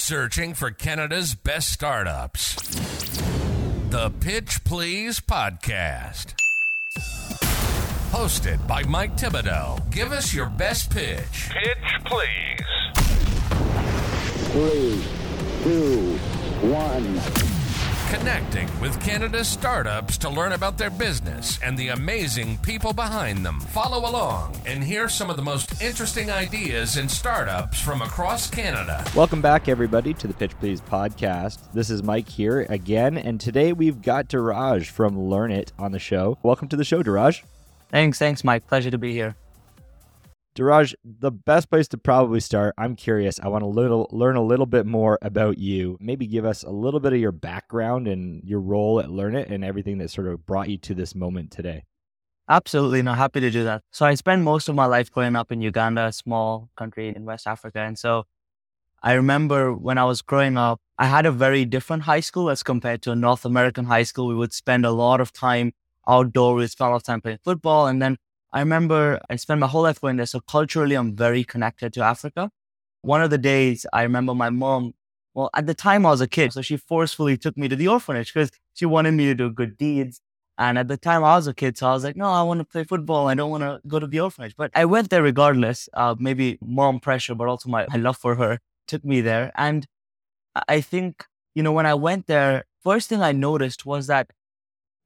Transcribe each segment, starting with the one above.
searching for Canada's best startups. The Pitch Please Podcast. Hosted by Mike Thibodeau. Give us your best pitch. Pitch Please. Three, two, one. Connecting with Canada's startups to learn about their business and the amazing people behind them. Follow along and hear some of the most interesting ideas and startups from across Canada. Welcome back, everybody, to the Pitch Please podcast. This is Mike here again, and today we've got Dhiraj from LearnIt on the show. Welcome to the show, Dhiraj. Thanks, thanks, Mike. Pleasure to be here. Dhiraj, the best place to probably start, I'm curious. I want to little, learn a little bit more about you. Maybe give us a little bit of your background and your role at LearnIt and everything that sort of brought you to this moment today. Absolutely. No, happy to do that. So I spent most of my life growing up in Uganda, a small country in West Africa. And so I remember when I was growing up, I had a very different high school as compared to a North American high school. We would spend a lot of time outdoors, a lot of time playing football. And then I remember I spent my whole life going there. So culturally, I'm very connected to Africa. One of the days, I remember my mom, well, at the time I was a kid, so she forcefully took me to the orphanage because she wanted me to do good deeds. And at the time I was a kid, so I was like, no, I want to play football. I don't want to go to the orphanage. But I went there regardless. Uh, maybe mom pressure, but also my, my love for her took me there. And I think, you know, when I went there, first thing I noticed was that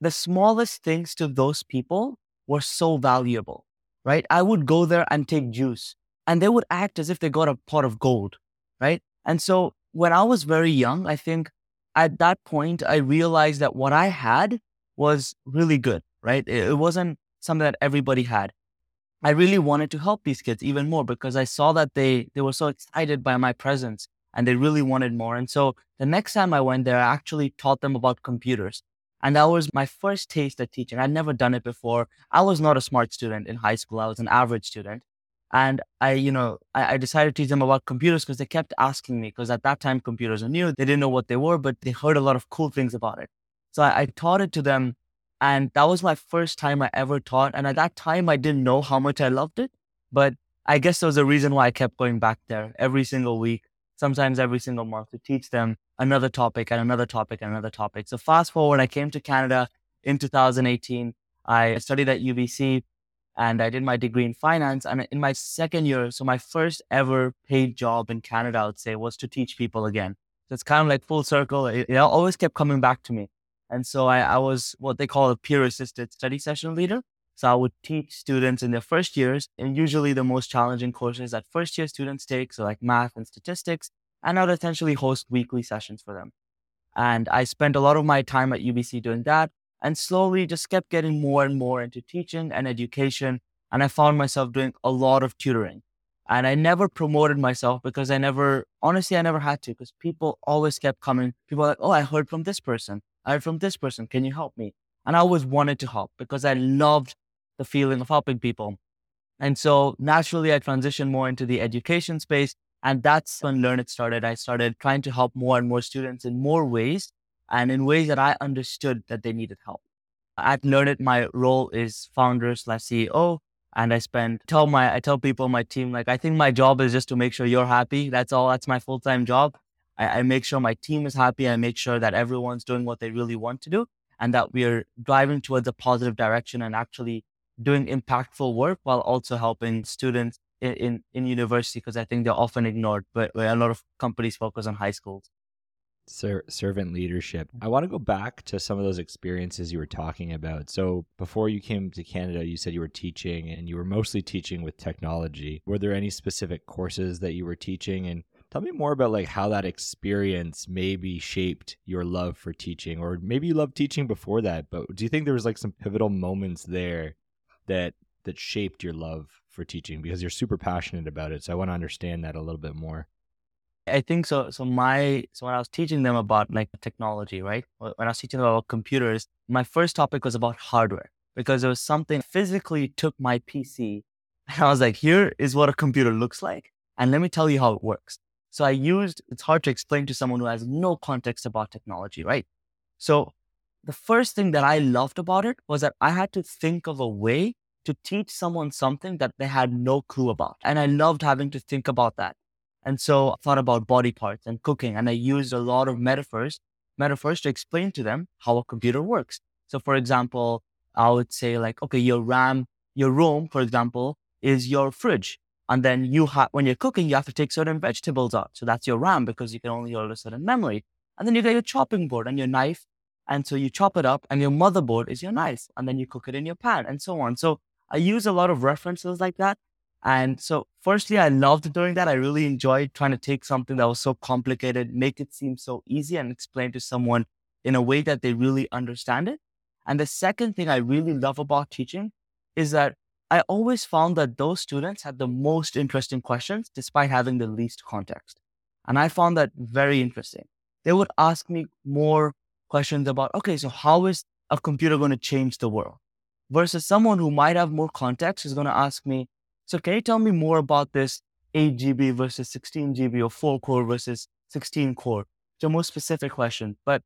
the smallest things to those people were so valuable, right? I would go there and take juice and they would act as if they got a pot of gold, right? And so when I was very young, I think at that point, I realized that what I had was really good, right? It wasn't something that everybody had. I really wanted to help these kids even more because I saw that they, they were so excited by my presence and they really wanted more. And so the next time I went there, I actually taught them about computers. And that was my first taste of teaching. I'd never done it before. I was not a smart student in high school. I was an average student. And I, you know, I, I decided to teach them about computers because they kept asking me because at that time computers are new. They didn't know what they were, but they heard a lot of cool things about it. So I, I taught it to them. And that was my first time I ever taught. And at that time, I didn't know how much I loved it. But I guess there was a reason why I kept going back there every single week, sometimes every single month to teach them another topic and another topic and another topic. So fast forward, I came to Canada in 2018. I studied at UBC and I did my degree in finance. And in my second year, so my first ever paid job in Canada, I would say, was to teach people again. So it's kind of like full circle. It, it always kept coming back to me. And so I, I was what they call a peer assisted study session leader. So I would teach students in their first years, and usually the most challenging courses that first year students take, so like math and statistics and I would essentially host weekly sessions for them. And I spent a lot of my time at UBC doing that and slowly just kept getting more and more into teaching and education. And I found myself doing a lot of tutoring. And I never promoted myself because I never, honestly, I never had to because people always kept coming. People like, oh, I heard from this person. I heard from this person. Can you help me? And I always wanted to help because I loved the feeling of helping people. And so naturally, I transitioned more into the education space and that's when LearnIt started. I started trying to help more and more students in more ways and in ways that I understood that they needed help. At LearnIt, my role is founder slash CEO. And I spend tell my I tell people my team like I think my job is just to make sure you're happy. That's all. That's my full time job. I, I make sure my team is happy. I make sure that everyone's doing what they really want to do, and that we're driving towards a positive direction and actually doing impactful work while also helping students in, in university because I think they're often ignored, but a lot of companies focus on high schools. Ser- servant leadership. Mm. I want to go back to some of those experiences you were talking about. So, before you came to Canada, you said you were teaching and you were mostly teaching with technology. Were there any specific courses that you were teaching? And tell me more about like how that experience maybe shaped your love for teaching or maybe you loved teaching before that, but do you think there was like some pivotal moments there that that shaped your love for teaching because you're super passionate about it. So I want to understand that a little bit more. I think so. So my so when I was teaching them about like technology, right? When I was teaching them about computers, my first topic was about hardware because it was something physically took my PC and I was like, here is what a computer looks like, and let me tell you how it works. So I used it's hard to explain to someone who has no context about technology, right? So the first thing that I loved about it was that I had to think of a way to teach someone something that they had no clue about. And I loved having to think about that. And so I thought about body parts and cooking, and I used a lot of metaphors, metaphors to explain to them how a computer works. So, for example, I would say like, okay, your RAM, your room, for example, is your fridge. And then you have, when you're cooking, you have to take certain vegetables out. So that's your RAM because you can only hold a certain memory. And then you get your chopping board and your knife. And so you chop it up and your motherboard is your knife. And then you cook it in your pan and so on. So I use a lot of references like that. And so firstly, I loved doing that. I really enjoyed trying to take something that was so complicated, make it seem so easy and explain to someone in a way that they really understand it. And the second thing I really love about teaching is that I always found that those students had the most interesting questions despite having the least context. And I found that very interesting. They would ask me more questions about, okay, so how is a computer going to change the world? Versus someone who might have more context is going to ask me, so can you tell me more about this 8 GB versus 16 GB or 4 core versus 16 core? It's a more specific question. But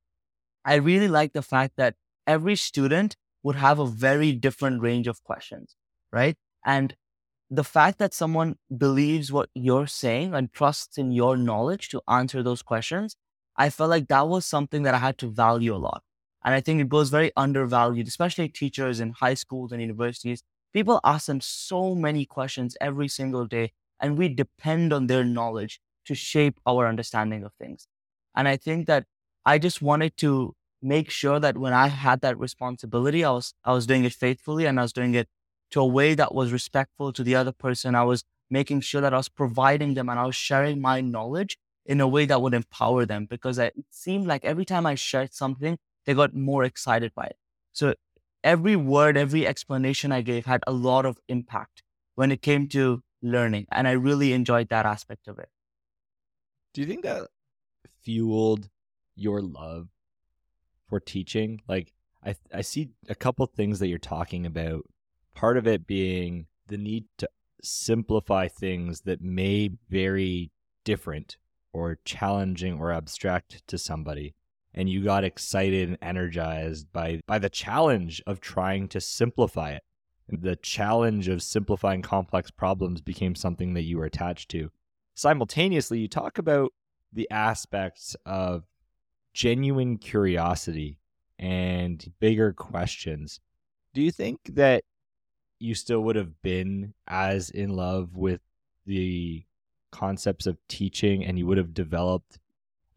I really like the fact that every student would have a very different range of questions right? And the fact that someone believes what you're saying and trusts in your knowledge to answer those questions, I felt like that was something that I had to value a lot. And I think it goes very undervalued, especially teachers in high schools and universities. People ask them so many questions every single day, and we depend on their knowledge to shape our understanding of things. And I think that I just wanted to make sure that when I had that responsibility, I was I was doing it faithfully and I was doing it to a way that was respectful to the other person. I was making sure that I was providing them and I was sharing my knowledge in a way that would empower them because it seemed like every time I shared something, they got more excited by it. So every word, every explanation I gave had a lot of impact when it came to learning. And I really enjoyed that aspect of it. Do you think that fueled your love for teaching? Like, I, I see a couple things that you're talking about part of it being the need to simplify things that may be very different or challenging or abstract to somebody and you got excited and energized by by the challenge of trying to simplify it. The challenge of simplifying complex problems became something that you were attached to. Simultaneously you talk about the aspects of genuine curiosity and bigger questions. Do you think that you still would have been as in love with the concepts of teaching and you would have developed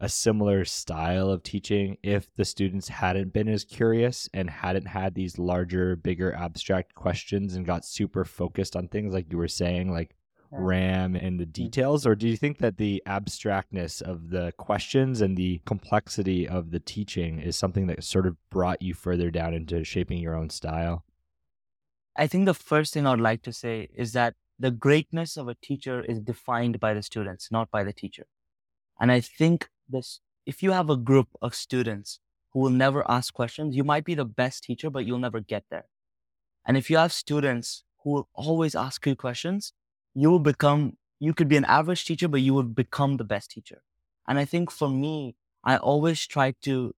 a similar style of teaching if the students hadn't been as curious and hadn't had these larger, bigger, abstract questions and got super focused on things like you were saying, like RAM and the mm. details? Or do you think that the abstractness of the questions and the complexity of the teaching is something that sort of brought you further down into shaping your own style? I think the first thing I would like to say is that the greatness of a teacher is defined by the students, not by the teacher. And I think this, if you have a group of students who will never ask questions, you might be the best teacher, but you'll never get there. And if you have students who will always ask you questions, you will become, you could be an average teacher, but you will become the best teacher. And I think for me, I always try to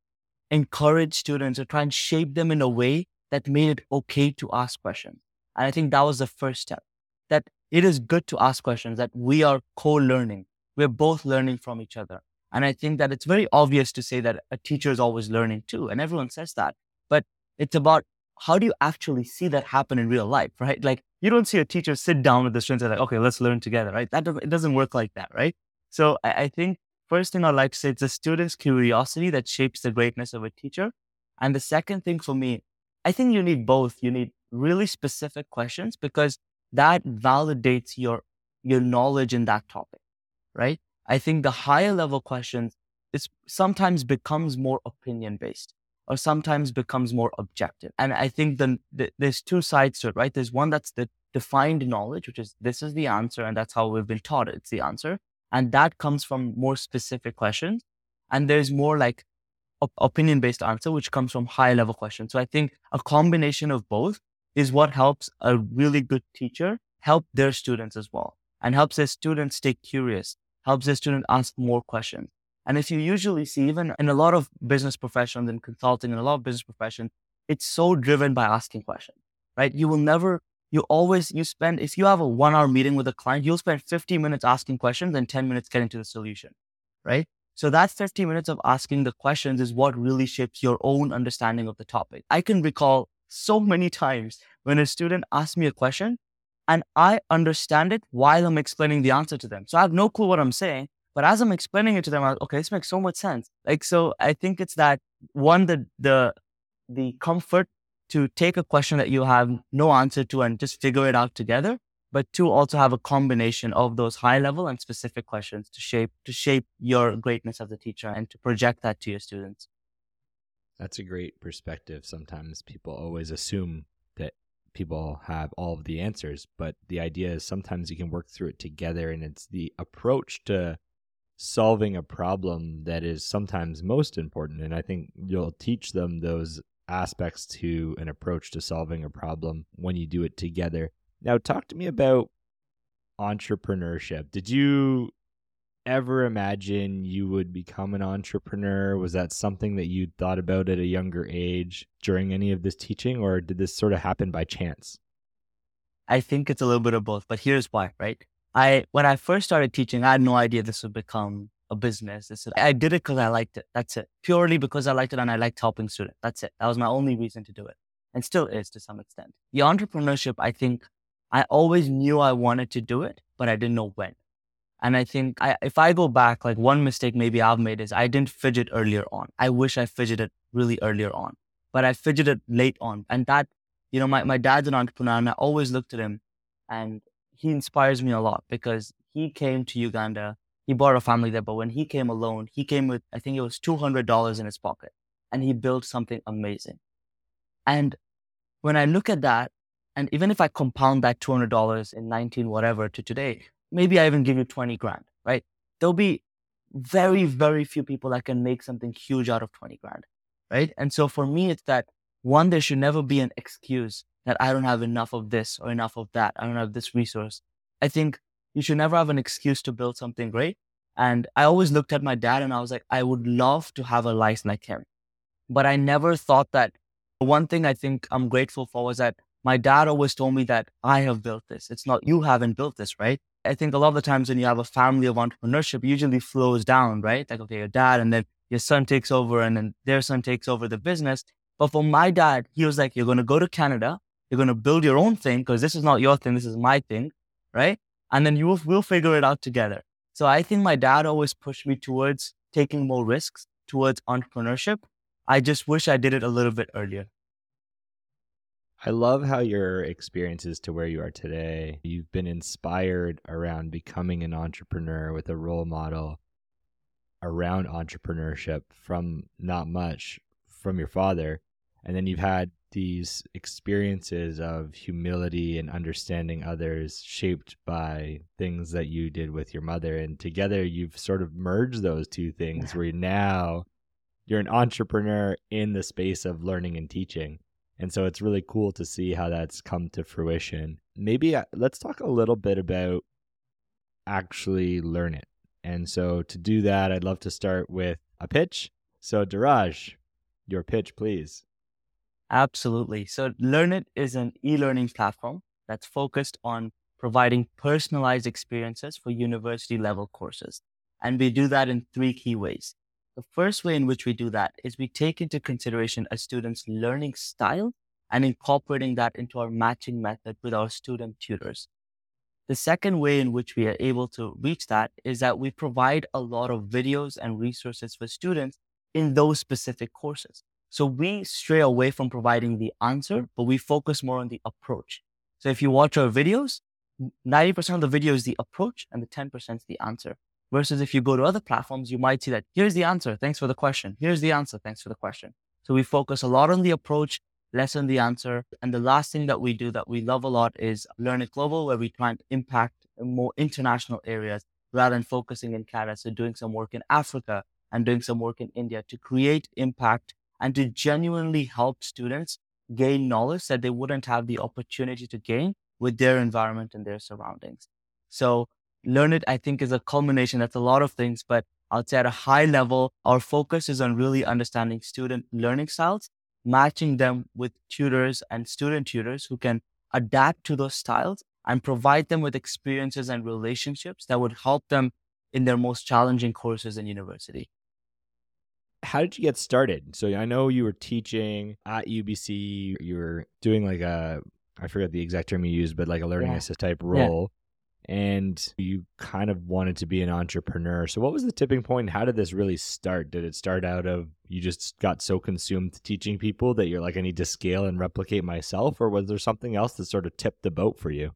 encourage students or try and shape them in a way that made it okay to ask questions. And I think that was the first step that it is good to ask questions, that we are co learning. We're both learning from each other. And I think that it's very obvious to say that a teacher is always learning too. And everyone says that. But it's about how do you actually see that happen in real life, right? Like you don't see a teacher sit down with the students and like, okay, let's learn together, right? That doesn't, it doesn't work like that, right? So I, I think first thing I'd like to say, it's the student's curiosity that shapes the greatness of a teacher. And the second thing for me I think you need both. You need really specific questions because that validates your your knowledge in that topic, right? I think the higher level questions is sometimes becomes more opinion based or sometimes becomes more objective. And I think then the, there's two sides to it, right? There's one that's the defined knowledge, which is this is the answer and that's how we've been taught it's the answer. And that comes from more specific questions. And there's more like op- opinion based answer, which comes from high level questions. So I think a combination of both is what helps a really good teacher help their students as well and helps their students stay curious, helps their student ask more questions. And if you usually see, even in a lot of business professions and consulting and a lot of business professions, it's so driven by asking questions, right? You will never you always you spend if you have a one hour meeting with a client you'll spend 50 minutes asking questions and 10 minutes getting to the solution right so that 50 minutes of asking the questions is what really shapes your own understanding of the topic i can recall so many times when a student asks me a question and i understand it while i'm explaining the answer to them. So i have no clue what i'm saying but as i'm explaining it to them i'm like okay this makes so much sense. Like so i think it's that one the the the comfort to take a question that you have no answer to and just figure it out together but two also have a combination of those high level and specific questions to shape to shape your greatness as a teacher and to project that to your students that's a great perspective sometimes people always assume that people have all of the answers but the idea is sometimes you can work through it together and it's the approach to solving a problem that is sometimes most important and i think you'll teach them those aspects to an approach to solving a problem when you do it together. Now, talk to me about entrepreneurship. Did you ever imagine you would become an entrepreneur? Was that something that you thought about at a younger age during any of this teaching, or did this sort of happen by chance? I think it's a little bit of both, but here's why, right? I when I first started teaching, I had no idea this would become a business. This is, I did it because I liked it. That's it. Purely because I liked it and I liked helping students. That's it. That was my only reason to do it. And still is to some extent. The entrepreneurship, I think I always knew I wanted to do it, but I didn't know when. And I think I, if I go back, like one mistake maybe I've made is I didn't fidget earlier on. I wish I fidgeted really earlier on, but I fidgeted late on. And that, you know, my, my dad's an entrepreneur and I always looked at him and he inspires me a lot because he came to Uganda he brought a family there, but when he came alone, he came with, I think it was $200 in his pocket and he built something amazing. And when I look at that, and even if I compound that $200 in 19 whatever to today, maybe I even give you 20 grand, right? There'll be very, very few people that can make something huge out of 20 grand, right? And so for me, it's that one, there should never be an excuse that I don't have enough of this or enough of that. I don't have this resource. I think you should never have an excuse to build something great. And I always looked at my dad and I was like, I would love to have a life like him. But I never thought that one thing I think I'm grateful for was that my dad always told me that I have built this. It's not you haven't built this, right? I think a lot of the times when you have a family of entrepreneurship, usually flows down, right? Like, okay, your dad and then your son takes over and then their son takes over the business. But for my dad, he was like, you're going to go to Canada. You're going to build your own thing because this is not your thing. This is my thing, right? and then you will, we'll figure it out together. So I think my dad always pushed me towards taking more risks, towards entrepreneurship. I just wish I did it a little bit earlier. I love how your experiences to where you are today, you've been inspired around becoming an entrepreneur with a role model around entrepreneurship from not much from your father. And then you've had these experiences of humility and understanding others shaped by things that you did with your mother and together you've sort of merged those two things where now you're an entrepreneur in the space of learning and teaching and so it's really cool to see how that's come to fruition maybe uh, let's talk a little bit about actually learn it and so to do that i'd love to start with a pitch so Dhiraj your pitch please Absolutely. So LearnIt is an e-learning platform that's focused on providing personalized experiences for university level courses. And we do that in three key ways. The first way in which we do that is we take into consideration a student's learning style and incorporating that into our matching method with our student tutors. The second way in which we are able to reach that is that we provide a lot of videos and resources for students in those specific courses. So we stray away from providing the answer, but we focus more on the approach. So if you watch our videos, 90% of the video is the approach and the 10% is the answer. Versus if you go to other platforms, you might see that here's the answer. Thanks for the question. Here's the answer. Thanks for the question. So we focus a lot on the approach, less on the answer. And the last thing that we do that we love a lot is LearnIt Global, where we try and impact more international areas rather than focusing in Canada. So doing some work in Africa and doing some work in India to create impact and to genuinely help students gain knowledge that they wouldn't have the opportunity to gain with their environment and their surroundings. So learn it, I think, is a culmination. That's a lot of things, but I'd say at a high level, our focus is on really understanding student learning styles, matching them with tutors and student tutors who can adapt to those styles and provide them with experiences and relationships that would help them in their most challenging courses in university. How did you get started? So I know you were teaching at UBC. You were doing like a, I forget the exact term you used, but like a learning Yeah. assist type role. And you kind of wanted to be an entrepreneur. So what was the tipping point? How did this really start? Did it start out of you just got so consumed teaching people that you're like, I need to scale and replicate myself? Or was there something else that sort of tipped the boat for you?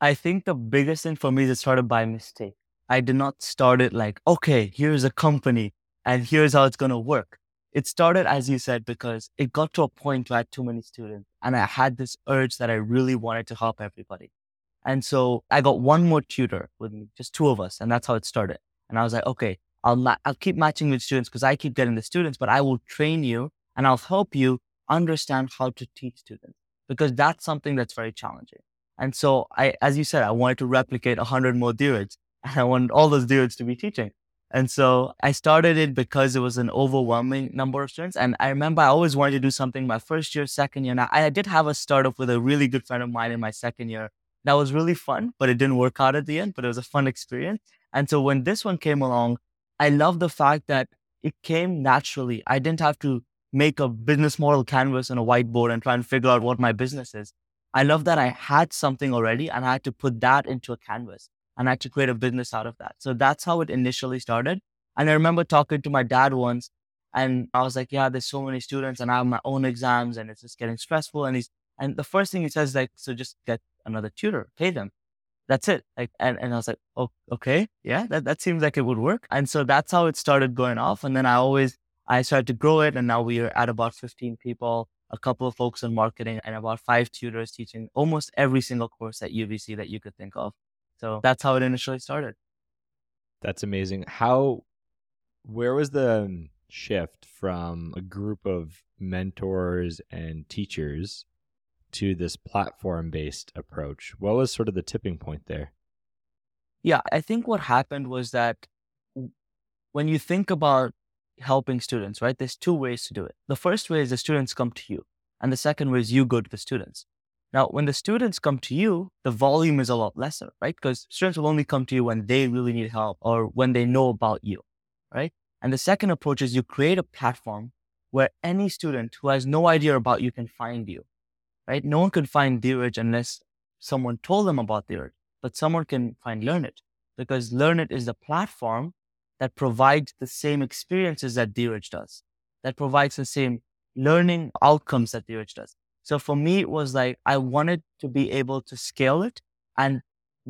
I think the biggest thing for me is it started by mistake. I did not start it like, okay, here's a company and here's how it's going to work. It started, as you said, because it got to a point where I had too many students and I had this urge that I really wanted to help everybody. And so I got one more tutor with me, just two of us. And that's how it started. And I was like, okay, I'll, ma- I'll keep matching with students because I keep getting the students, but I will train you and I'll help you understand how to teach students because that's something that's very challenging. And so I, as you said, I wanted to replicate a hundred more Dhiraj and I wanted all those Dhiraj to be teaching. And so I started it because it was an overwhelming number of students. And I remember I always wanted to do something my first year, second year. Now I did have a startup with a really good friend of mine in my second year. That was really fun, but it didn't work out at the end, but it was a fun experience. And so when this one came along, I love the fact that it came naturally. I didn't have to make a business model canvas on a whiteboard and try and figure out what my business is. I love that I had something already and I had to put that into a canvas and I had to create a business out of that. So that's how it initially started. And I remember talking to my dad once and I was like, yeah, there's so many students and I have my own exams and it's just getting stressful. And he's, and the first thing he says like, so just get another tutor, pay them. That's it. Like, and, and I was like, oh, okay. Yeah, that, that seems like it would work. And so that's how it started going off. And then I always, I started to grow it. And now we are at about 15 people, a couple of folks in marketing and about five tutors teaching almost every single course at UBC that you could think of. So that's how it initially started. That's amazing. How, where was the shift from a group of mentors and teachers to this platform based approach? What was sort of the tipping point there? Yeah, I think what happened was that when you think about helping students, right, there's two ways to do it. The first way is the students come to you, and the second way is you go to the students. Now, when the students come to you, the volume is a lot lesser, right? Because students will only come to you when they really need help or when they know about you, right? And the second approach is you create a platform where any student who has no idea about you can find you, right? No one can find Dhiraj unless someone told them about Dhiraj, but someone can find LearnIt because LearnIt is the platform that provides the same experiences that Dhiraj does, that provides the same learning outcomes that Dhiraj does. So for me, it was like I wanted to be able to scale it and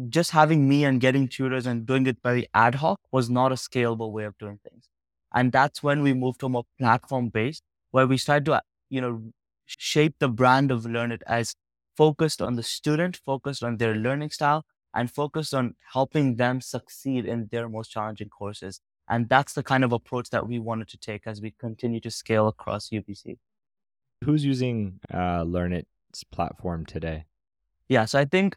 just having me and getting tutors and doing it very ad hoc was not a scalable way of doing things. And that's when we moved to a more platform based where we started to, you know, shape the brand of LearnIt as focused on the student, focused on their learning style and focused on helping them succeed in their most challenging courses. And that's the kind of approach that we wanted to take as we continue to scale across UBC. Who's using uh, LearnIt's platform today? Yeah, so I think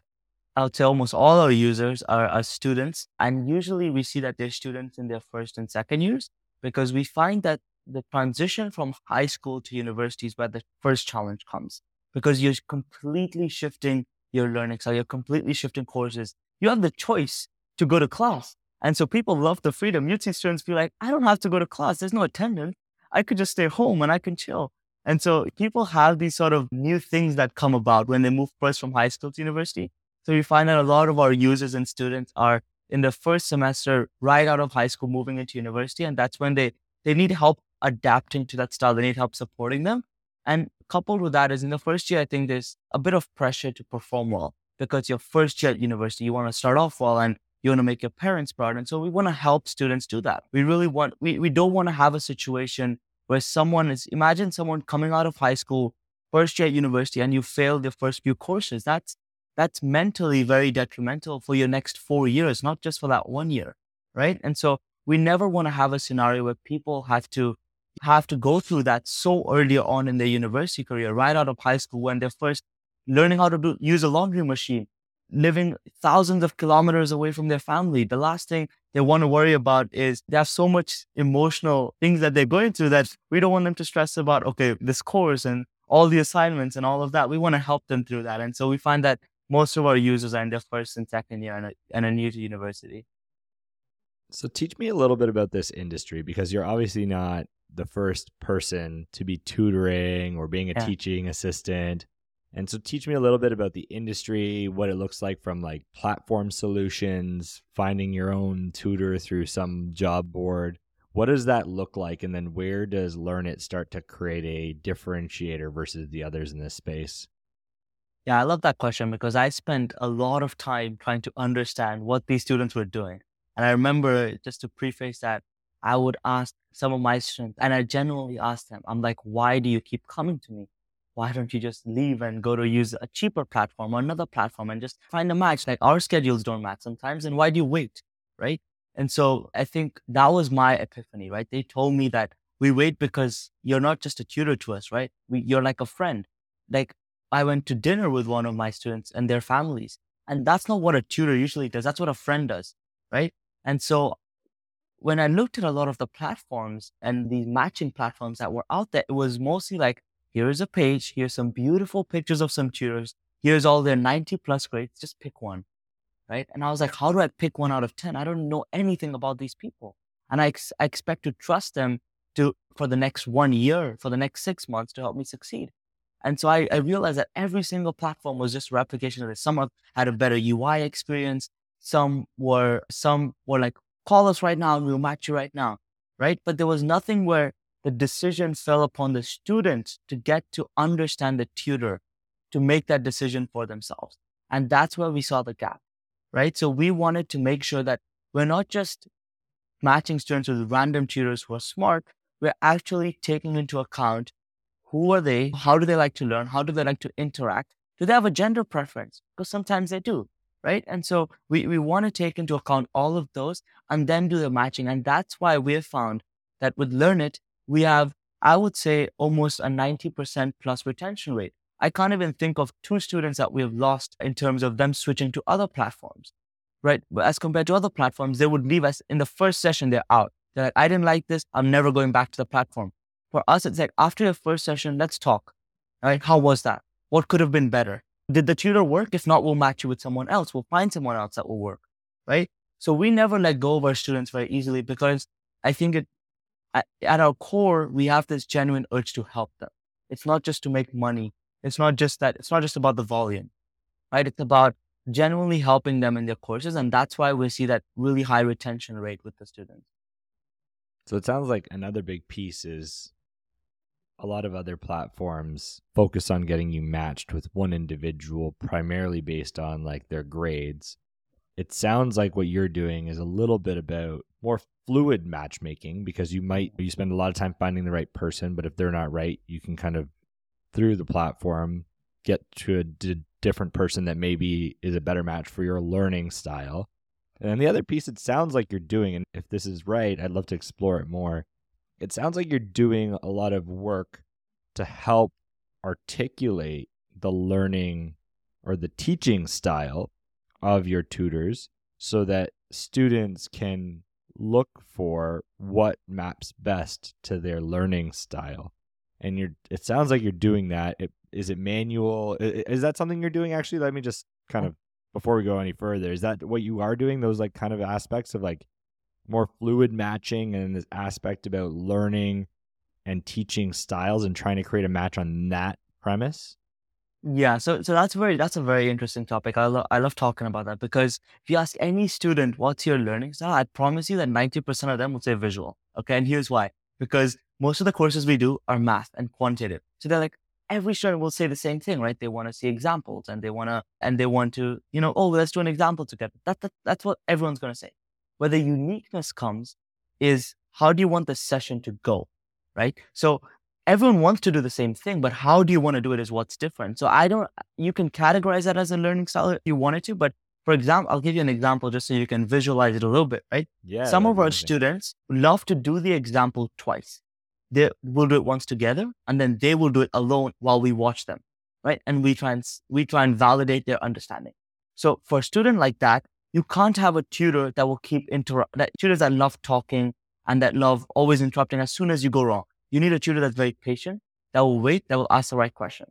I would say almost all our users are, are students. And usually we see that they're students in their first and second years because we find that the transition from high school to university is where the first challenge comes because you're completely shifting your learning style, you're completely shifting courses. You have the choice to go to class. And so people love the freedom. You'd see students feel like, I don't have to go to class. There's no attendance. I could just stay home and I can chill. And so people have these sort of new things that come about when they move first from high school to university. So we find that a lot of our users and students are in the first semester right out of high school moving into university. And that's when they, they need help adapting to that style. They need help supporting them. And coupled with that is in the first year, I think there's a bit of pressure to perform well because your first year at university, you want to start off well and you want to make your parents proud. And so we want to help students do that. We really want, we, we don't want to have a situation where someone is, imagine someone coming out of high school, first year at university, and you fail your first few courses. That's, that's mentally very detrimental for your next four years, not just for that one year. Right. And so we never want to have a scenario where people have to have to go through that so early on in their university career, right out of high school when they're first learning how to do, use a laundry machine, living thousands of kilometers away from their family. The last thing they want to worry about is they have so much emotional things that they're going through that we don't want them to stress about, okay, this course and all the assignments and all of that. We want to help them through that. And so we find that most of our users are in their first and second year and are, and are new to university. So teach me a little bit about this industry because you're obviously not the first person to be tutoring or being a Yeah. teaching assistant. And so teach me a little bit about the industry, what it looks like from like platform solutions, finding your own tutor through some job board. What does that look like? And then where does LearnIt start to create a differentiator versus the others in this space? Yeah, I love that question because I spent a lot of time trying to understand what these students were doing. And I remember just to preface that, I would ask some of my students, and I genuinely ask them, I'm like, why do you keep coming to me? Why don't you just leave and go to use a cheaper platform or another platform and just find a match? Like our schedules don't match sometimes. And why do you wait? Right. And so I think that was my epiphany, right? They told me that we wait because you're not just a tutor to us, right? We, you're like a friend. Like I went to dinner with one of my students and their families. And that's not what a tutor usually does. That's what a friend does. Right. And so when I looked at a lot of the platforms and these matching platforms that were out there, it was mostly like, here's a page, here's some beautiful pictures of some tutors, here's all their 90 plus grades, just pick one. Right. And I was like, how do I pick one out of 10? I don't know anything about these people. And I, ex- I expect to trust them to for the next one year, for the next six months to help me succeed. And so I, I realized that every single platform was just replication of this. Some had a better UI experience. Some were some were like, call us right now and we'll match you right now. Right. But there was nothing where the decision fell upon the student to get to understand the tutor to make that decision for themselves. And that's where we saw the gap. Right. So we wanted to make sure that we're not just matching students with random tutors who are smart, we're actually taking into account who are they, how do they like to learn, how do they like to interact, do they have a gender preference? Because sometimes they do, right? And so we, we want to take into account all of those and then do the matching. And that's why we have found that with LearnIt, we have, I would say, almost a 90% plus retention rate. I can't even think of two students that we have lost in terms of them switching to other platforms, right? But as compared to other platforms, they would leave us in the first session, they're out. They're like, I didn't like this. I'm never going back to the platform. For us, it's like after your first session, let's talk. Right? How was that? What could have been better? Did the tutor work? If not, we'll match you with someone else. We'll find someone else that will work. Right? So we never let go of our students very easily because I think it, at, at our core, we have this genuine urge to help them. It's not just to make money. It's not just that, it's not just about the volume, right? It's about genuinely helping them in their courses. And that's why we see that really high retention rate with the students. So it sounds like another big piece is a lot of other platforms focus on getting you matched with one individual primarily based on like their grades. It sounds like what you're doing is a little bit about more fluid matchmaking because you might you spend a lot of time finding the right person, but if they're not right, you can kind of through the platform get to a d- different person that maybe is a better match for your learning style. And the other piece it sounds like you're doing, and if this is right, I'd love to explore it more. It sounds like you're doing a lot of work to help articulate the learning or the teaching style of your tutors so that students can look for what maps best to their learning style. And you're it sounds like you're doing that. It, is it manual? I- i- Is that something you're doing actually? Let me just kind mm. of before we go any further, is that what you are doing? Those like kind of aspects of like more fluid matching and this aspect about learning and teaching styles and trying to create a match on that premise? Yeah, so so that's very that's a very interesting topic. I love I love talking about that because if you ask any student what's your learning style, I promise you that ninety percent of them will say visual. Okay, and here's why: because most of the courses we do are math and quantitative. So they're like every student will say the same thing, right? They want to see examples and they want to and they want to you know oh let's do an example together. That, that that's what everyone's gonna say. Where the uniqueness comes is how do you want the session to go, right? So everyone wants to do the same thing, but how do you want to do it is what's different. So I don't, you can categorize that as a learning style if you wanted to, but for example, I'll give you an example just so you can visualize it a little bit, right? Yeah. Some of our amazing. students love to do the example twice. They will do it once together and then they will do it alone while we watch them, right? And we try and, we try and validate their understanding. So for a student like that, you can't have a tutor that will keep interrupt, that tutors that love talking and that love always interrupting as soon as you go wrong. You need a tutor that's very patient, that will wait, that will ask the right question,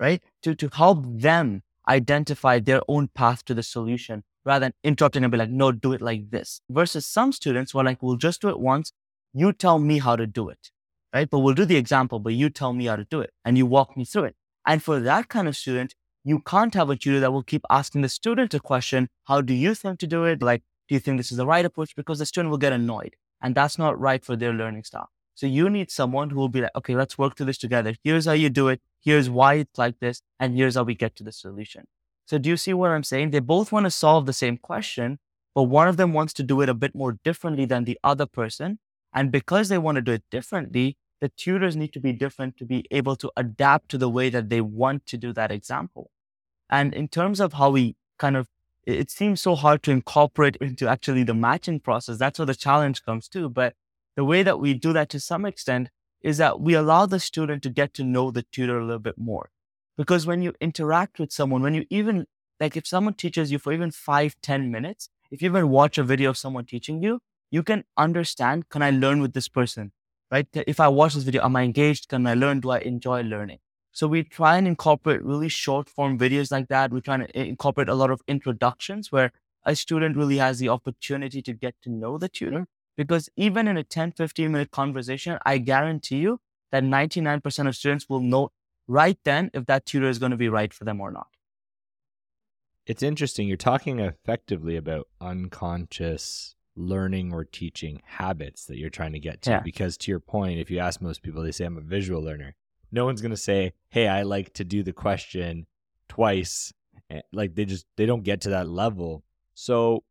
right? To, to help them identify their own path to the solution rather than interrupting and be like, no, do it like this. Versus some students who are like, we'll just do it once. You tell me how to do it, right? But we'll do the example, but you tell me how to do it and you walk me through it. And for that kind of student, you can't have a tutor that will keep asking the student a question. How do you think to do it? Like, do you think this is the right approach? Because the student will get annoyed and that's not right for their learning style. So you need someone who will be like, okay, let's work through this together. Here's how you do it. Here's why it's like this. And here's how we get to the solution. So do you see what I'm saying? They both want to solve the same question, but one of them wants to do it a bit more differently than the other person. And because they want to do it differently, the tutors need to be different to be able to adapt to the way that they want to do that example. And in terms of how we kind of, it seems so hard to incorporate into actually the matching process. That's where the challenge comes too. But the way that we do that to some extent is that we allow the student to get to know the tutor a little bit more. Because when you interact with someone, when you even, like if someone teaches you for even five, ten minutes, if you even watch a video of someone teaching you, you can understand, can I learn with this person? Right? If I watch this video, am I engaged? Can I learn? Do I enjoy learning? So we try and incorporate really short form videos like that. We try to incorporate a lot of introductions where a student really has the opportunity to get to know the tutor because even in a 10, 15 minute conversation, I guarantee you that 99% of students will know right then if that tutor is going to be right for them or not. It's interesting. You're talking effectively about unconscious learning or teaching habits that you're trying to get to. Yeah. Because to your point, if you ask most people, they say, I'm a visual learner. No one's going to say, Hey, I like to do the question twice. Eh, like they just, they don't get to that level. So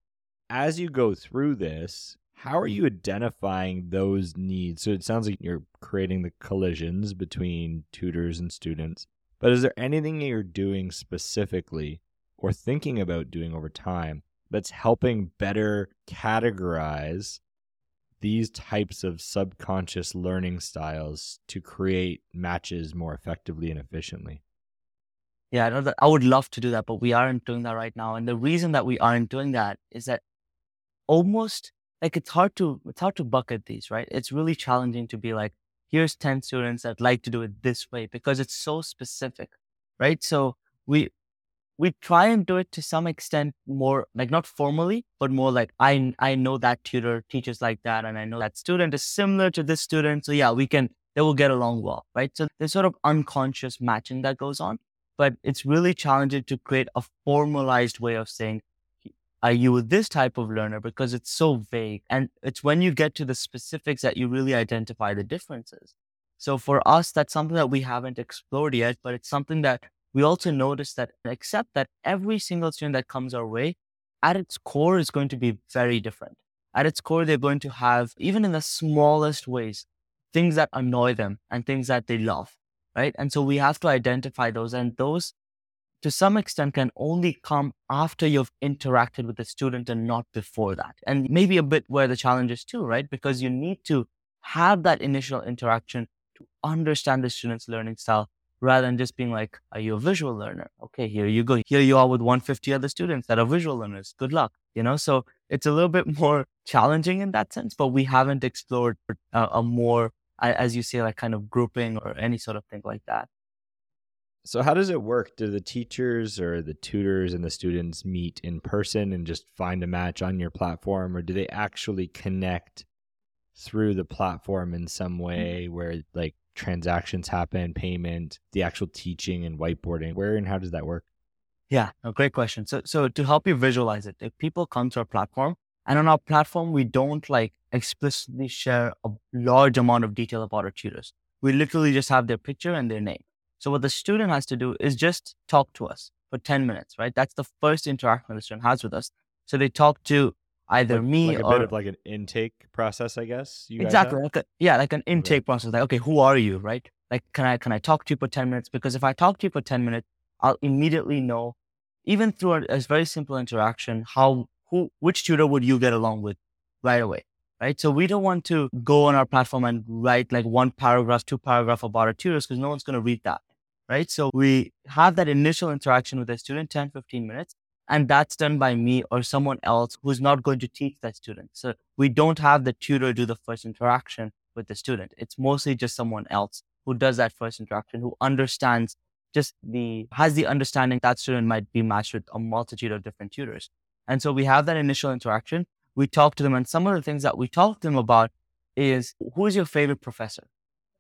as you go through this, how are you identifying those needs? So it sounds like you're creating the collisions between tutors and students. But is there anything that you're doing specifically or thinking about doing over time that's helping better categorize these types of subconscious learning styles to create matches more effectively and efficiently? Yeah, I know that I would love to do that, but we aren't doing that right now. And the reason that we aren't doing that is that almost like it's hard to it's hard to bucket these, right? It's really challenging to be like, here's 10 students that like to do it this way because it's so specific, right? So we we try and do it to some extent more like not formally, but more like I I know that tutor teaches like that, and I know that student is similar to this student. So yeah, we can they will get along well, right? So there's sort of unconscious matching that goes on, but it's really challenging to create a formalized way of saying are you this type of learner because it's so vague and it's when you get to the specifics that you really identify the differences so for us that's something that we haven't explored yet but it's something that we also notice that except that every single student that comes our way at its core is going to be very different at its core they're going to have even in the smallest ways things that annoy them and things that they love right and so we have to identify those and those to some extent can only come after you've interacted with the student and not before that. And maybe a bit where the challenge is too, right? Because you need to have that initial interaction to understand the student's learning style rather than just being like, are you a visual learner? Okay, here you go. Here you are with 150 other students that are visual learners. Good luck. You know, so it's a little bit more challenging in that sense, but we haven't explored a, a more, as you say, like kind of grouping or any sort of thing like that. So how does it work? Do the teachers or the tutors and the students meet in person and just find a match on your platform or do they actually connect through the platform in some mm-hmm. way where like transactions happen, payment, the actual teaching and whiteboarding? Where and how does that work? Yeah, a great question. So so to help you visualize it, if people come to our platform and on our platform we don't like explicitly share a large amount of detail about our tutors. We literally just have their picture and their name. So what the student has to do is just talk to us for 10 minutes, right? That's the first interaction the student has with us. So they talk to either like, me like a or bit of like an intake process, I guess. exactly. Like a, yeah, like an intake okay. process. Like, okay, who are you, right? Like, can I can I talk to you for 10 minutes? Because if I talk to you for 10 minutes, I'll immediately know, even through a, a very simple interaction, how who which tutor would you get along with right away right? So we don't want to go on our platform and write like one paragraph, two paragraph about our tutors because no one's going to read that right? So we have that initial interaction with the student, 10, 15 minutes, and that's done by me or someone else who's not going to teach that student. So we don't have the tutor do the first interaction with the student. It's mostly just someone else who does that first interaction, who understands just the, has the understanding that student might be matched with a multitude of different tutors. And so we have that initial interaction. We talk to them, and some of the things that we talk to them about is who is your favorite professor,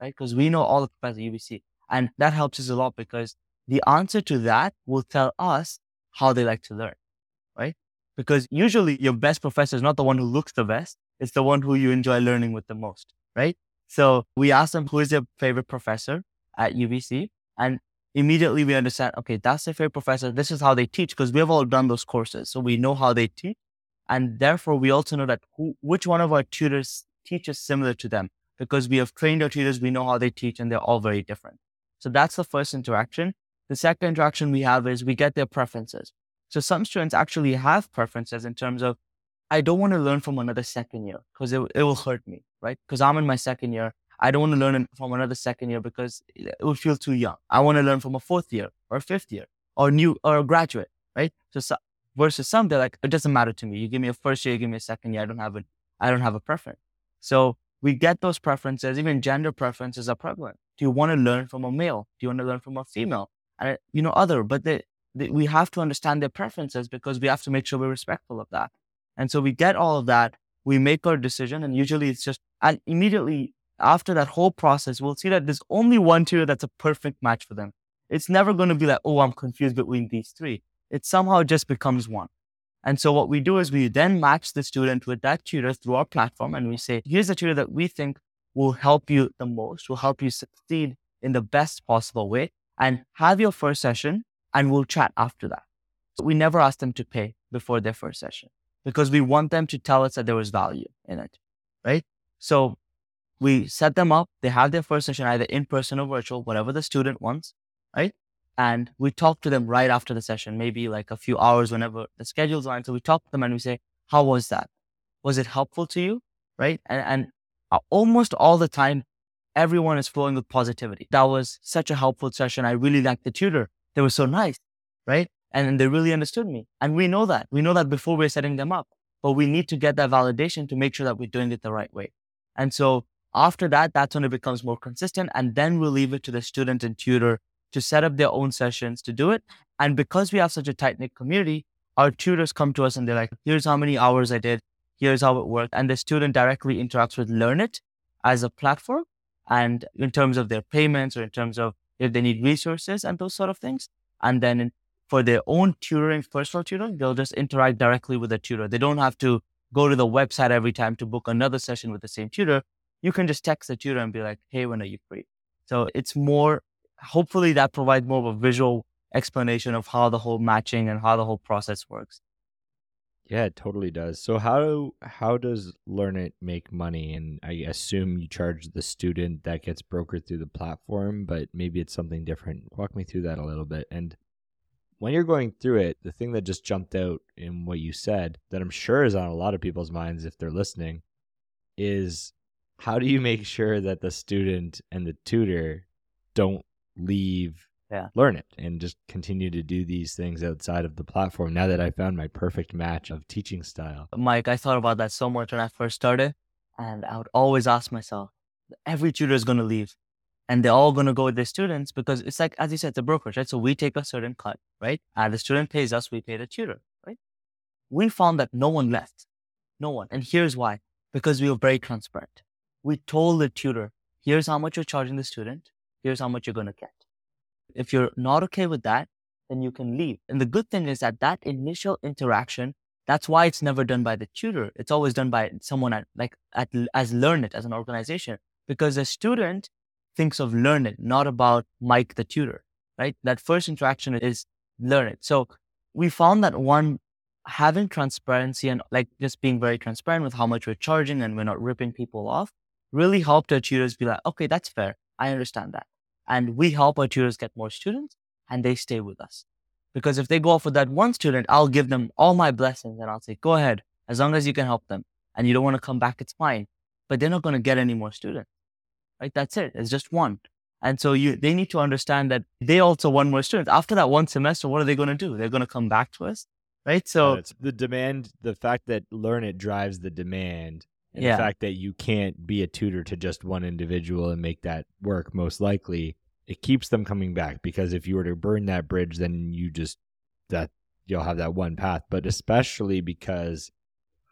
right? Because we know all the professors at UBC. And that helps us a lot because the answer to that will tell us how they like to learn, right? Because usually your best professor is not the one who looks the best, it's the one who you enjoy learning with the most, right? So we ask them who is their favorite professor at UBC, and immediately we understand, okay, that's their favorite professor. This is how they teach because we have all done those courses. So we know how they teach. And therefore, we also know that who, which one of our tutors teaches similar to them because we have trained our tutors, we know how they teach, and they're all very different. So that's the first interaction. The second interaction we have is we get their preferences. So some students actually have preferences in terms of, I don't want to learn from another second year because it, it will hurt me, right? Because I'm in my second year. I don't want to learn from another second year because it would feel too young. I want to learn from a fourth year or a fifth year or new or a graduate, right? So, so versus some, they're like, it doesn't matter to me. You give me a first year, you give me a second year. I don't have a, I don't have a preference. So we get those preferences. Even gender preferences are prevalent. Do you want to learn from a male? Do you want to learn from a female? And you know, other, but they, they, we have to understand their preferences because we have to make sure we're respectful of that. And so we get all of that. We make our decision, and usually it's just, and immediately after that whole process, we'll see that there's only one tutor that's a perfect match for them. It's never going to be like, oh, I'm confused between these three. It somehow just becomes one. And so what we do is we then match the student with that tutor through our platform and we say, here's a tutor that we think will help you the most, will help you succeed in the best possible way and have your first session and we'll chat after that. So we never ask them to pay before their first session because we want them to tell us that there was value in it, right? So we set them up. They have their first session either in person or virtual, whatever the student wants, right? And we talk to them right after the session, maybe like a few hours whenever the schedule's on. So we talk to them and we say, how was that? Was it helpful to you? Right. And, and uh, almost all the time, everyone is flowing with positivity. That was such a helpful session. I really liked the tutor. They were so nice. Right. And they really understood me. And we know that. We know that before we're setting them up, but we need to get that validation to make sure that we're doing it the right way. And so after that, that's when it becomes more consistent. And then we'll leave it to the student and tutor to set up their own sessions to do it. And because we have such a tight knit community, our tutors come to us and they're like, here's how many hours I did, here's how it worked. And the student directly interacts with LearnIt as a platform. And in terms of their payments or in terms of if they need resources and those sort of things. And then for their own tutoring, personal tutoring, they'll just interact directly with the tutor. They don't have to go to the website every time to book another session with the same tutor. You can just text the tutor and be like, hey, when are you free? So it's more hopefully that provides more of a visual explanation of how the whole matching and how the whole process works. Yeah, it totally does. So how how does LearnIt make money? And I assume you charge the student that gets brokered through the platform, but maybe it's something different. Walk me through that a little bit. And when you're going through it, the thing that just jumped out in what you said that I'm sure is on a lot of people's minds if they're listening is how do you make sure that the student and the tutor don't leave yeah. LearnIt and just continue to do these things outside of the platform now that I found my perfect match of teaching style. Mike, I thought about that so much when I first started. And I would always ask myself, every tutor is going to leave and they're all going to go with their students because it's like, as you said, the brokerage, right? So we take a certain cut, right? And the student pays us, we pay the tutor, right? We found that no one left. No one. And here's why. Because we were very transparent. We told the tutor, here's how much you're charging the student here's how much you're going to get. If you're not okay with that, then you can leave. And the good thing is that that initial interaction, that's why it's never done by the tutor. It's always done by someone at, like at, as LearnIt as an organization, because the student thinks of LearnIt, not about Mike the tutor, right? That first interaction is LearnIt. So we found that one having transparency and like just being very transparent with how much we're charging and we're not ripping people off really helped our tutors be like, okay, that's fair. I understand that. And we help our tutors get more students and they stay with us. Because if they go off with that one student, I'll give them all my blessings and I'll say, go ahead, as long as you can help them and you don't want to come back, it's fine. But they're not going to get any more students. Right? That's it. It's just one. And so you, they need to understand that they also want more students. After that one semester, what are they going to do? They're going to come back to us. Right. So the demand, the fact that LearnIt drives the demand And Yeah. the fact that you can't be a tutor to just one individual and make that work, most likely, it keeps them coming back because if you were to burn that bridge, then you just that you'll have that one path. But especially because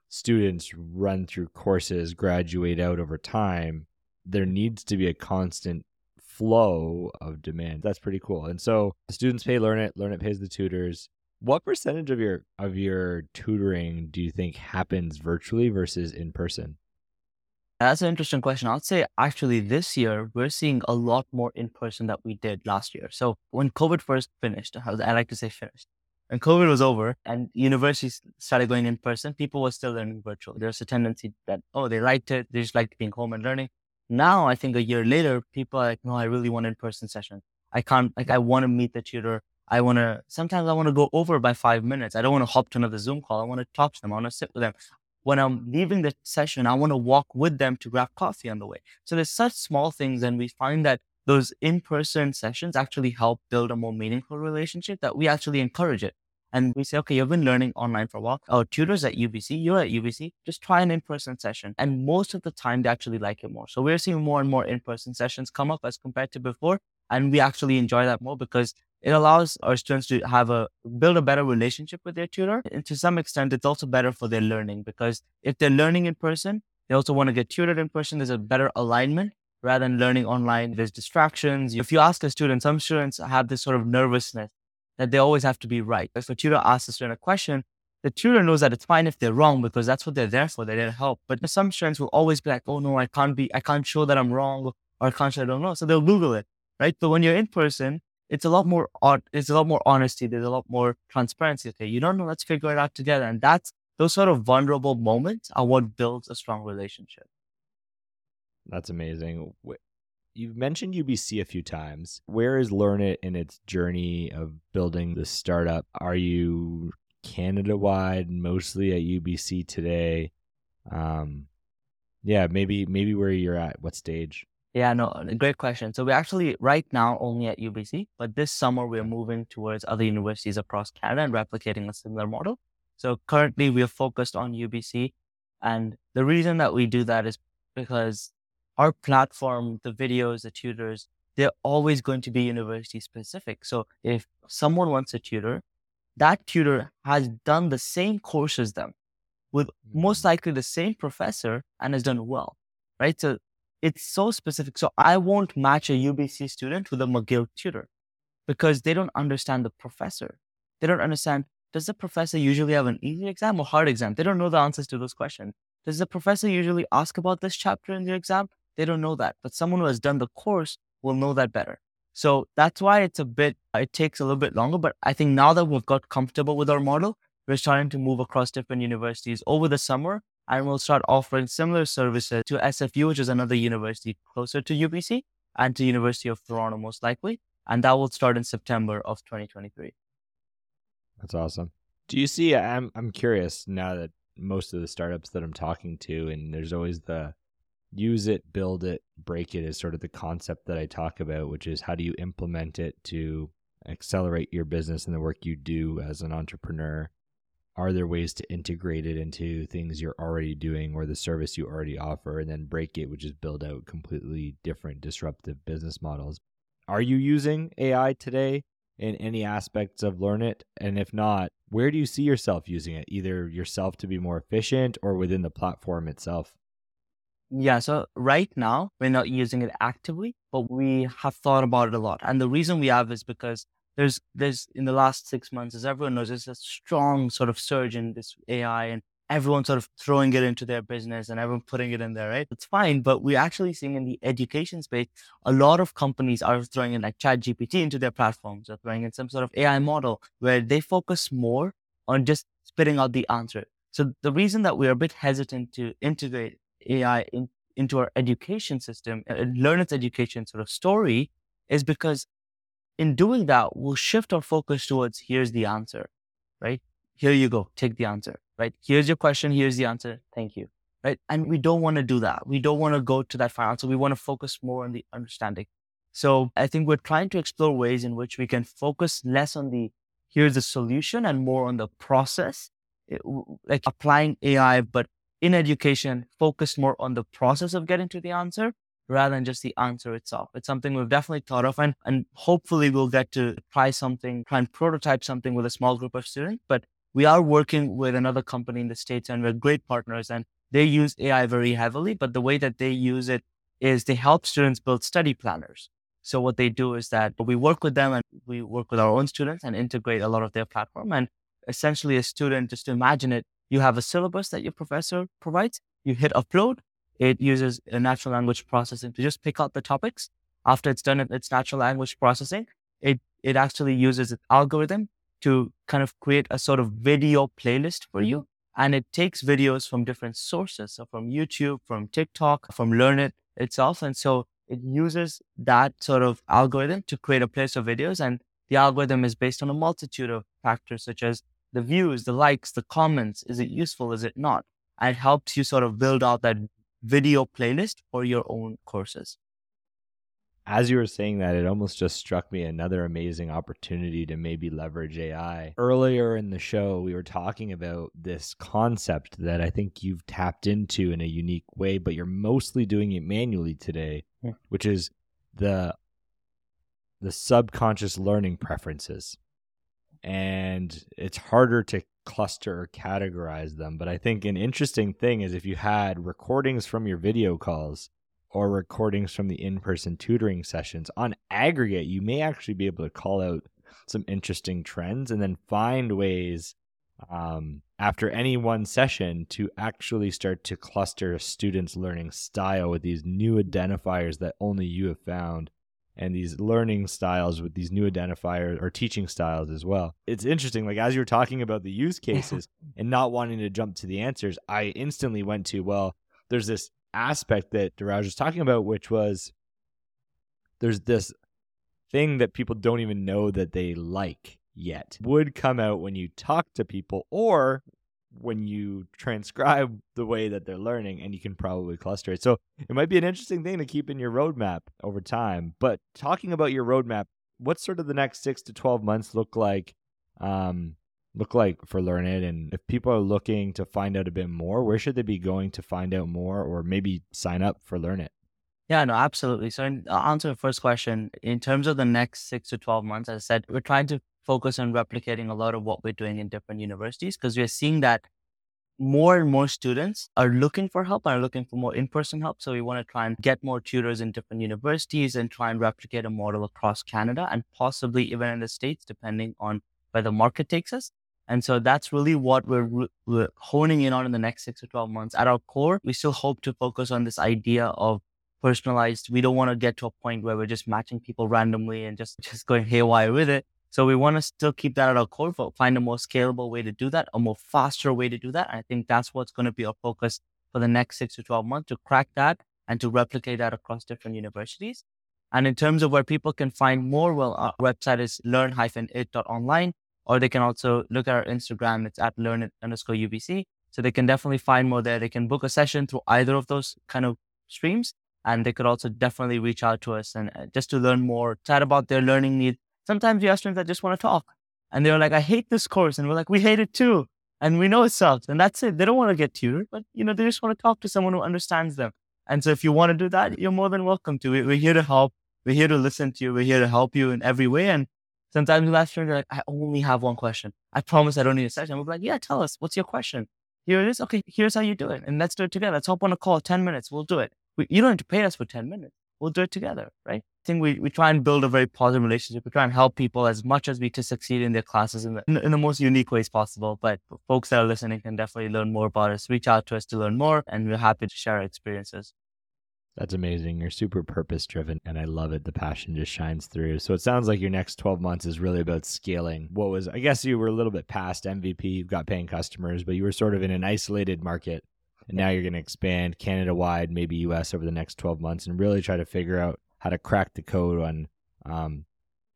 students run through courses, graduate out over time, there needs to be a constant flow of demand. That's pretty cool. And so students pay LearnIt, Learn It pays the tutors. What percentage of your of your tutoring do you think happens virtually versus in person? That's an interesting question. I'd say actually this year we're seeing a lot more in person that we did last year. So when COVID first finished, I like to say finished. When COVID was over and universities started going in person, people were still learning virtual. There's a tendency that, oh, they liked it. They just liked being home and learning. Now, I think a year later, people are like, no, I really want in person session. I can't, like, I want to meet the tutor. I want to, sometimes I want to go over by five minutes. I don't want to hop to another Zoom call. I want to talk to them. I want to sit with them. When I'm leaving the session, I want to walk with them to grab coffee on the way. So there's such small things. And we find that those in-person sessions actually help build a more meaningful relationship that we actually encourage it. And we say, okay, you've been learning online for a while. Our tutors at UBC, you're at UBC, just try an in-person session. And most of the time they actually like it more. So we're seeing more and more in-person sessions come up as compared to before. And we actually enjoy that more because it allows our students to have a build a better relationship with their tutor. And to some extent, it's also better for their learning because if they're learning in person, they also want to get tutored in person. There's a better alignment rather than learning online. There's distractions. If you ask a student, some students have this sort of nervousness that they always have to be right. If a tutor asks a student a question, the tutor knows that it's fine if they're wrong because that's what they're there for. They're there to help. But some students will always be like, oh no, I can't be, I can't show that I'm wrong or I can't show I don't know. So they'll Google it, right? But when you're in person, it's a lot more, it's a lot more honesty. There's a lot more transparency. Okay, you don't know, let's figure it out together. And that's, those sort of vulnerable moments are what builds a strong relationship. That's amazing. You've mentioned UBC a few times. Where is LearnIt in its journey of building the startup? Are you Canada wide, mostly at UBC today? Um, yeah, maybe maybe where you're at, what stage? Yeah, no, uh, great question. So we're actually right now only at UBC, but this summer we're moving towards other universities across Canada and replicating a similar model. So currently we are focused on UBC. And the reason that we do that is because our platform, the videos, the tutors, they're always going to be university specific. So if someone wants a tutor, that tutor has done the same course as them with most mm-hmm. likely the same professor and has done well, right? So it's so specific. So I won't match a UBC student with a McGill tutor because they don't understand the professor. They don't understand, does the professor usually have an easy exam or hard exam? They don't know the answers to those questions. Does the professor usually ask about this chapter in their exam? They don't know that. But someone who has done the course will know that better. So that's why it's a bit, it takes a little bit longer. But I think now that we've got comfortable with our model, we're starting to move across different universities over the summer and we'll start offering similar services to SFU, which is another university closer to UBC and to University of Toronto, most likely. And that will start in September of 2023. That's awesome. Do you see? I'm I'm curious now that most of the startups that I'm talking to, and there's always the use it, build it, break it is sort of the concept that I talk about, which is how do you implement it to accelerate your business and the work you do as an entrepreneur. Are there ways to integrate it into things you're already doing or the service you already offer, and then break it, which is build out completely different disruptive business models? Are you using AI today in any aspects of LearnIt? And if not, where do you see yourself using it? Either yourself to be more efficient or within the platform itself? Yeah, so right now we're not using it actively, but we have thought about it a lot. And the reason we have is because there's there's in the last six months, as everyone knows, there's a strong sort of surge in this AI and everyone sort of throwing it into their business and everyone putting it in there, right? It's fine, but we're actually seeing in the education space, a lot of companies are throwing in like Chat GPT into their platforms, or throwing in some sort of AI model where they focus more on just spitting out the answer. So the reason that we're a bit hesitant to integrate AI in, into our education system, uh, LearnIt's education sort of story, is because in doing that, we'll shift our focus towards here's the answer, right? Here you go, take the answer, right? Here's your question, here's the answer, thank you, right? And we don't want to do that. We don't want to go to that final answer. We want to focus more on the understanding. So I think we're trying to explore ways in which we can focus less on the here's the solution and more on the process, it, like applying AI, but in education focus more on the process of getting to the answer rather than just the answer itself. It's something we've definitely thought of and, and hopefully we'll get to try something, try and prototype something with a small group of students. But we are working with another company in the States and we're great partners and they use AI very heavily, but the way that they use it is they help students build study planners. So what they do is that we work with them and we work with our own students and integrate a lot of their platform. And essentially a student, just to imagine it, you have a syllabus that your professor provides, you hit upload, it uses a natural language processing to just pick out the topics. After it's done its natural language processing, it, it actually uses an algorithm to kind of create a sort of video playlist for you. And it takes videos from different sources. So from YouTube, from TikTok, from LearnIt itself. And so it uses that sort of algorithm to create a playlist of videos. And the algorithm is based on a multitude of factors such as the views, the likes, the comments. Is it useful? Is it not? And it helps you sort of build out that video playlist for your own courses. As you were saying that, it almost just struck me another amazing opportunity to maybe leverage AI. Earlier in the show, we were talking about this concept that I think you've tapped into in a unique way, but you're mostly doing it manually today, yeah. which is the the subconscious learning preferences. And it's harder to cluster or categorize them. But I think an interesting thing is if you had recordings from your video calls or recordings from the in person tutoring sessions, on aggregate, you may actually be able to call out some interesting trends and then find ways um, after any one session to actually start to cluster a student's learning style with these new identifiers that only you have found and these learning styles with these new identifiers or teaching styles as well. It's interesting, like as you're talking about the use cases and not wanting to jump to the answers, I instantly went to, well, there's this aspect that Dhiraj was talking about, which was there's this thing that people don't even know that they like yet would come out when you talk to people or when you transcribe the way that they're learning and you can probably cluster it. So it might be an interesting thing to keep in your roadmap over time. But talking about your roadmap, what's sort of the next six to 12 months look like? Um, look like for LearnIt and if people are looking to find out a bit more where should they be going to find out more or maybe sign up for LearnIt yeah no absolutely so in, I'll answer the first question in terms of the next six to 12 months as i said we're trying to focus on replicating a lot of what we're doing in different universities because we're seeing that more and more students are looking for help and are looking for more in-person help. So we want to try and get more tutors in different universities and try and replicate a model across Canada and possibly even in the States, depending on where the market takes us. And so that's really what we're, we're honing in on in the next six to 12 months. At our core, we still hope to focus on this idea of personalized. We don't want to get to a point where we're just matching people randomly and just, just going haywire with it. So we want to still keep that at our core, but find a more scalable way to do that, a more faster way to do that. I think that's what's going to be our focus for the next six to 12 months to crack that and to replicate that across different universities. And in terms of where people can find more, well, our website is learn-it.online, or they can also look at our Instagram. It's at learn underscore UBC. So they can definitely find more there. They can book a session through either of those kind of streams. And they could also definitely reach out to us and uh, just to learn more, chat about their learning needs, Sometimes you have students that just want to talk and they're like, I hate this course. And we're like, we hate it too. And we know it sucks. And that's it. They don't want to get tutored, but you know, they just want to talk to someone who understands them. And so if you want to do that, you're more than welcome to. We're here to help. We're here to listen to you. We're here to help you in every way. And sometimes we ask students, like, I only have one question. I promise I don't need a session. We're like, yeah, tell us. What's your question? Here it is. Okay, here's how you do it. And let's do it together. Let's hop on a call, 10 minutes. We'll do it. We, you don't have to pay us for 10 minutes we'll do it together, right? I think we, we try and build a very positive relationship. We try and help people as much as we to succeed in their classes in the, in, in the most unique ways possible. But folks that are listening can definitely learn more about us. Reach out to us to learn more, and we're happy to share our experiences. That's amazing. You're super purpose driven and I love it. The passion just shines through. So it sounds like your next 12 months is really about scaling. What was, I guess you were a little bit past MVP, you've got paying customers, but you were sort of in an isolated market and now you're going to expand Canada wide, maybe US over the next 12 months and really try to figure out how to crack the code on, um,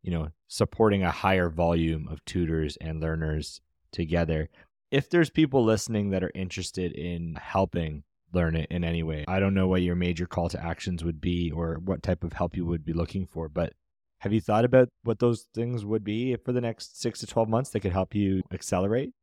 you know, supporting a higher volume of tutors and learners together. If there's people listening that are interested in helping LearnIt in any way, I don't know what your major call to actions would be or what type of help you would be looking for, but have you thought about what those things would be for the next six to 12 months that could help you accelerate?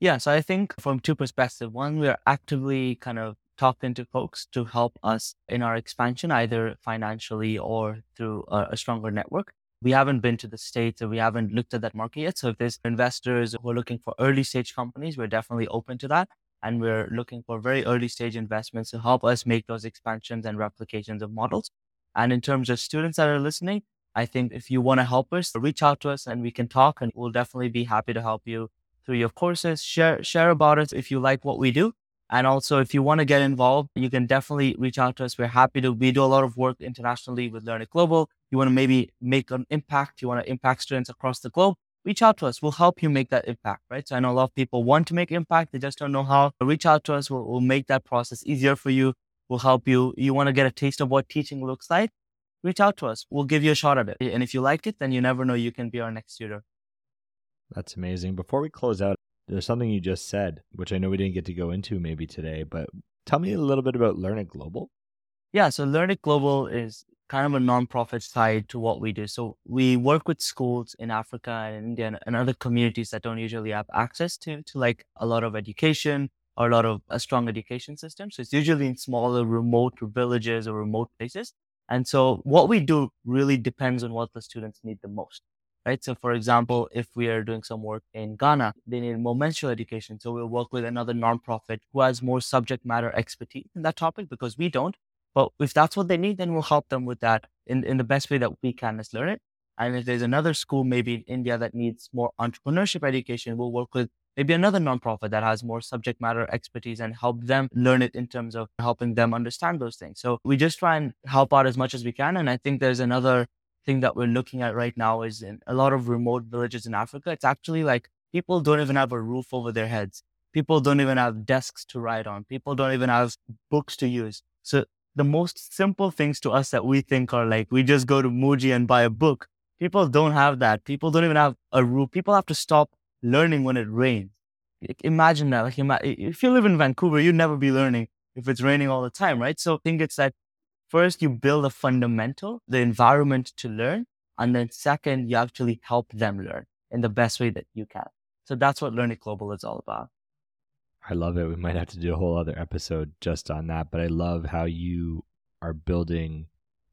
Yeah, so I think from two perspectives. One, we are actively kind of talking to folks to help us in our expansion, either financially or through a, a stronger network. We haven't been to the States or we haven't looked at that market yet. So if there's investors who are looking for early stage companies, we're definitely open to that. And we're looking for very early stage investments to help us make those expansions and replications of models. And in terms of students that are listening, I think if you want to help us, reach out to us and we can talk and we'll definitely be happy to help you through your courses. Share share about it if you like what we do. And also if you want to get involved, you can definitely reach out to us. We're happy to we do a lot of work internationally with LearnIt Global. You want to maybe make an impact, you want to impact students across the globe, reach out to us. We'll help you make that impact, right? So I know a lot of people want to make impact, they just don't know how. Reach out to us. We'll, we'll make that process easier for you. We'll help you. You want to get a taste of what teaching looks like? reach out to us. We'll give you a shot at it. And if you like it, then you never know you can be our next tutor. That's amazing. Before we close out, there's something you just said, which I know we didn't get to go into maybe today, but tell me a little bit about LearnIt Global. Yeah, so LearnIt Global is kind of a nonprofit side to what we do. So we work with schools in Africa and India and other communities that don't usually have access to, to like a lot of education or a lot of a strong education system. So it's usually in smaller, remote villages or remote places. And so what we do really depends on what the students need the most, right? So for example, if we are doing some work in Ghana, they need more menstrual education. So we'll work with another nonprofit who has more subject matter expertise in that topic because we don't. But if that's what they need, then we'll help them with that in, in the best way that we can as LearnIt. And if there's another school, maybe in India that needs more entrepreneurship education, we'll work with maybe another nonprofit that has more subject matter expertise and help them learn it in terms of helping them understand those things. So we just try and help out as much as we can. And I think there's another thing that we're looking at right now is in a lot of remote villages in Africa. It's actually like people don't even have a roof over their heads. People don't even have desks to write on. People don't even have books to use. So the most simple things to us that we think are like, we just go to Muji and buy a book. People don't have that. People don't even have a roof. People have to stop learning when it rains. Imagine that. Like, if you live in Vancouver, you'd never be learning if it's raining all the time, right? So I think it's that first you build a fundamental, the environment to learn, and then second, you actually help them learn in the best way that you can. So that's what LearnIt Global is all about. I love it. We might have to do a whole other episode just on that, but I love how you are building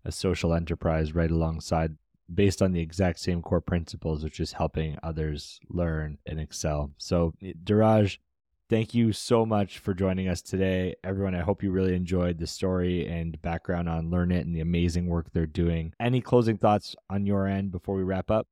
a social enterprise right alongside based on the exact same core principles, which is helping others learn and excel. So, Dhiraj, thank you so much for joining us today. Everyone, I hope you really enjoyed the story and background on LearnIt and the amazing work they're doing. Any closing thoughts on your end before we wrap up?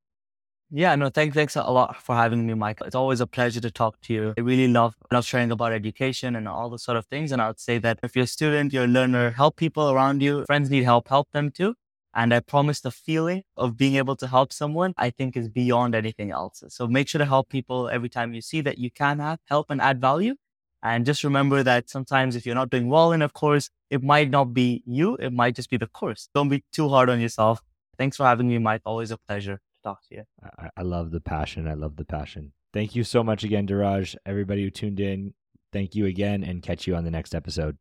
Yeah, no, thank, thanks a lot for having me, Michael. It's always a pleasure to talk to you. I really love, love sharing about education and all the sort of things. And I would say that if you're a student, you're a learner, help people around you. Friends need help, help them too. And I promise the feeling of being able to help someone, I think is beyond anything else. So make sure to help people every time you see that you can have help and add value. And just remember that sometimes if you're not doing well in a course, it might not be you. It might just be the course. Don't be too hard on yourself. Thanks for having me, Mike. Always a pleasure to talk to you. I, I love the passion. I love the passion. Thank you so much again, Dhiraj. Everybody who tuned in, thank you again and catch you on the next episode.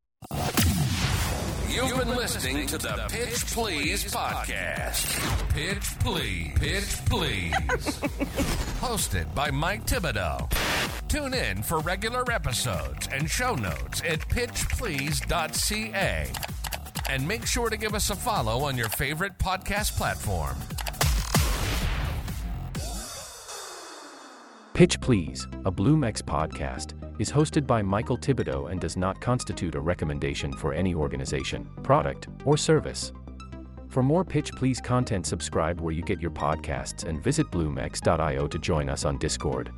You've been listening to the Pitch Please podcast. Pitch Please. Pitch Please. Hosted by Mike Thibodeau. Tune in for regular episodes and show notes at pitchplease.ca. And make sure to give us a follow on your favorite podcast platform. Pitch Please, a BloomX podcast, is hosted by Michael Thibodeau and does not constitute a recommendation for any organization, product, or service. For more Pitch Please content, subscribe where you get your podcasts and visit bloomx.io to join us on Discord.